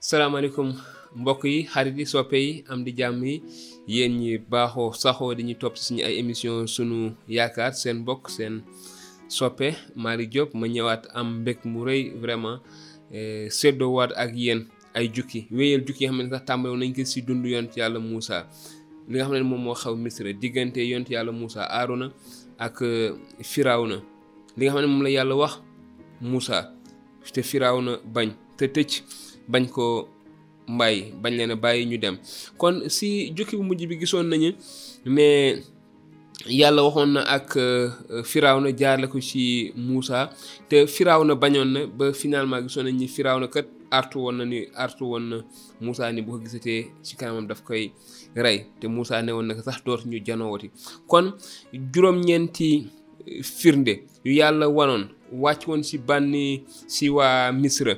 salaamaaleykum mbokk yi xarit yi soppe yi am di jàmm yi yéen ñi baaxoo saxoo di ñu topp suñu ay émission sunu yaakaar seen mbokk seen soppe Malick Diop ma ñëwaat am mbég mu rëy vraiment eh, séddoowaat ak yéen ay jukki wéyal jukki yi xam ne sax tàmbale nañ ko si dund yont yàlla Moussa li nga xam ne moom moo xaw Misra diggante yont yàlla Moussa Aaruna ak eh, Firawna li nga xam ne moom la yàlla wax Moussa te firaaw na bañ te tëj bañ ko mbàyyi bañ leen a bàyyi ñu dem kon si jukki bu mujj bi gisoon nañu ne yàlla waxoon na ak euh, firaaw na jaarle ko ci Moussa te firaaw na bañoon na ba finalement gisoon nañ ni firaaw na kat artu woon na ni artu woon na Moussa ni bu ko gisatee ci kanamam daf koy rey te Moussa ne woon nag sax dootu ñu janoowati kon juróom-ñeenti firnde yu yàlla wanoon wàcc woon si bànni si waa misra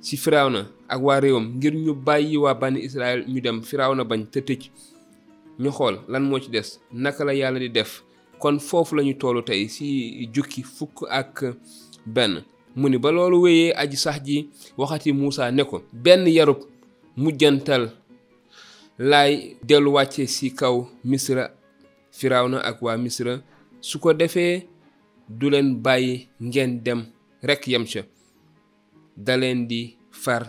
si firawna ak waa réewam ngir ñu bàyyi waa bànni israel ñu dem firawna bañ te tëj ñu xool lan moo ci des naka la yàlla di def kon foofu lañu toolu tey si jukki fukk ak benn mu ni ba loolu wéyee aji sax ji waxati Muusa ne ko benn yarub mujjantal laay dellu wàcce ci kaw misra Firawna ak waa Misra su ko defee du leen bàyyi ngeen dem rekk yem ca da leen di far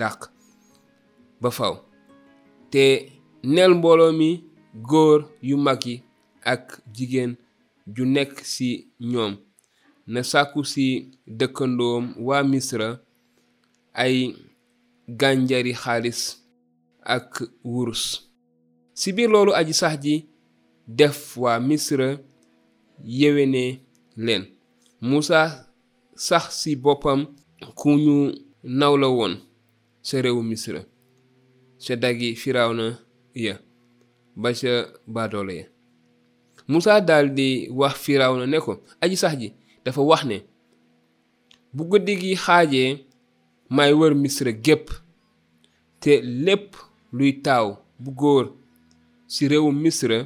dàq ba faw te neel mbooloo mi góor yu mag yi ak jigéen ju nekk ci ñoom na sàkku ci dëkkandoom waa Misra ay gànjari xaalis ak wurus ci biir loolu aji sax ji def waa misra yéwéne leen muusa sax ci boppam ku ñu naw la woon ca réewu misra ca dagi firawna ya ba ca baadoolo ya muusa daldi wax firawna ne ko aji sax ji dafa wax ne bu guddi gi xaajee may wër misra gépp te lépp luy taaw bu góor ci réewu misra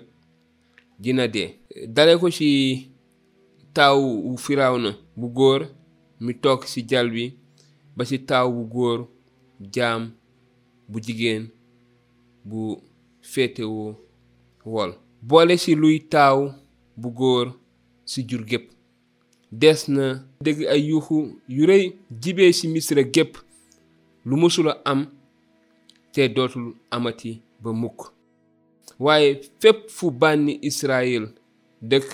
dina dee dale ko ci taaw wu firawna bu góor mi toog ci jal bi ba ci taaw bu góor jaam bu jigéen bu féetewoo wol boole ci luy taaw bu góor ci jur gépp dees na dégg ay yuuxu yu rëy jibee ci misra gépp lu mësula am te dootul amati ba mukk waaye fépp fu bànni Israël dëkk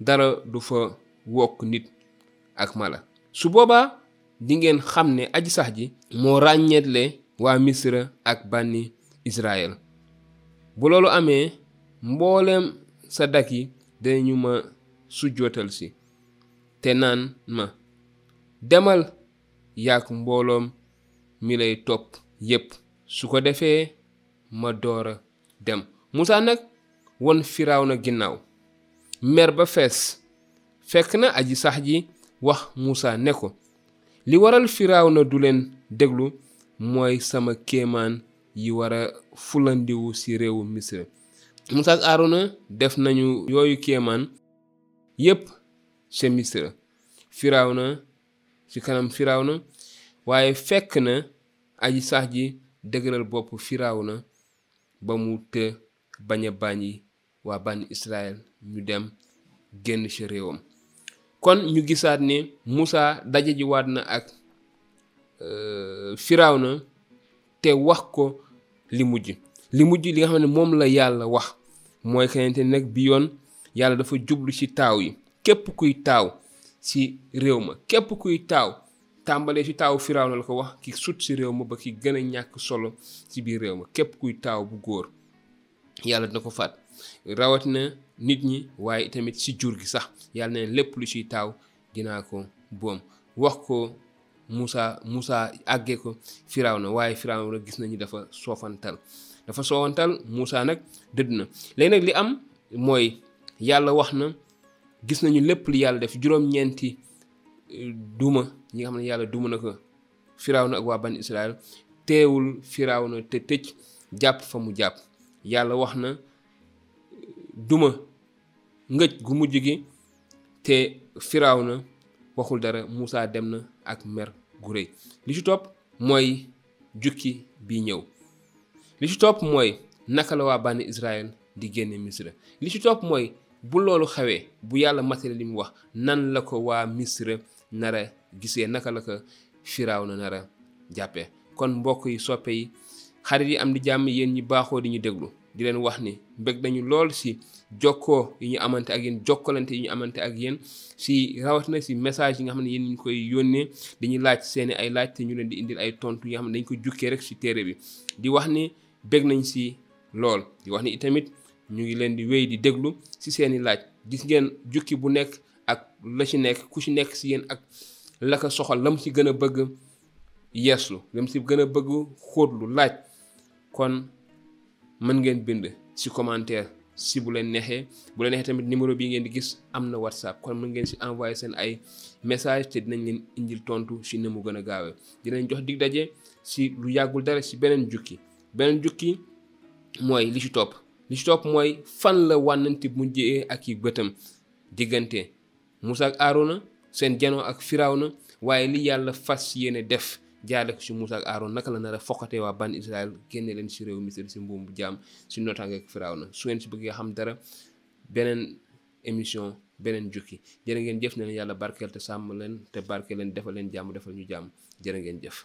dara du fa wokk nit ak mala su boobaa dingeen xam ne aji sax ji moo ràññeetle waa misra ak bànni Israël bu loolu amee mboolem sa dak yi dañu ma sujjootal si te naan ma demal yaak mbooloom mi lay topp yépp su ko defee ma doora dem Musaa nag won Firawna ginnaaw mer ba fees fekk na aji sax ji wax Musaa ne ko li waral Firawna du leen déglu mooy sama kéemaan yi war a fulandiwu ci réewu misra musa ak aaruna def nañu yooyu kéemaan yépp ca misra firaaw na ci kanam firaaw na waaye fekk na aji sax ji dëgëral bopp firaaw na ba mu të bañ a bàññi waa bànni Israël ñu dem génn ci réewam kon ñu gisaat ne Moussa daje ji waat na ak euh, Firawna te wax ko li mujj li mujj li nga xam ne moom la yàlla wax mooy xamante nag bi yoon yàlla dafa jublu ci taaw yi képp kuy taaw ci réew ma képp kuy taaw tàmbalee ci taawu Firawna la ko wax ki sut ci réew ma ba ki gën a ñàkk solo ci biir réew ma képp kuy taaw bu góor yàlla dina ko faat rawatina nit ñi waaye tamit si jur gi sax yàlla ne lépp lu ciy taaw dinaa ko boom wax ko Moussa Moussa àggee ko Firawna waaye Firawna gis nañu dafa soofantal dafa soofantal Moussa nag dëdd na léegi nag li am mooy yàlla wax na gis nañu lépp li yàlla def juróom-ñeenti eh, duma ñi nga xam ne yàlla duma na ko Firawna ak waa ban Israël teewul Firawna te tëj jàpp fa mu jàpp yàlla wax na duma ngëj gu mujj gi te Firawna waxul dara Moussa dem na ak mer gu rëy li ci topp mooy jukki bi ñëw li ci topp mooy naka la waa bànni Israël di génne Misra li ci topp mooy bu loolu xawee bu yàlla matale li mu wax nan la ko waa Misra nara gisee naka la ko firaaw na nara jàppee kon mbokk yi soppe yi xarit yi am di jàmm yéen ñi baaxoo di ñu déglu di leen wax ni mbég nañu lool si jokkoo yi ñu amante ak yéen jokkalante yi ñu amante ak yéen si rawatina si message yi nga xam ne yéen ñu koy yónnee dañuy laaj seeni ay laaj te ñu leen di indil ay tontu yi nga xam ne dañ ko jukkee rek si téere bi di wax ni bég nañ si lool di wax ni itamit ñu ngi leen di wéy di déglu si seeni laaj gis ngeen jukki bu nekk ak la ci nekk ku ci nekk si yéen ak la ko soxal lam ci gën a bëgg yeeslu lam ci gën a bëgg xóotlu laaj kon mën ngeen bind si commentaire si bu leen neexee bu leen neexee tamit numéro bi ngeen di gis am na whatsapp kon mën ngeen si envoyé seen ay message te dinañ leen indil tontu si ni mu gën a gaawee dinañ jox dig daje si lu yàggul dara si beneen jukki beneen jukki mooy li ci topp li ci topp mooy fan la wànnante mujjee ak yi bëtam diggante Musaa ak Aaroona seen janoo ak Firawna waaye li yàlla fas yéene def jaarle ko si Musaa ak Aaroona naka la nar a foqatee waa ban Israël génne leen si réew Misir si mbuum bu jaam si nootaange ak Firawna su ngeen si bëggee xam dara beneen émission beneen jukki jërë ngeen jëf ne leen yàlla barkeel te sàmm leen te barkeel leen defal leen jàmm defal ñu jàmm jërë ngeen jëf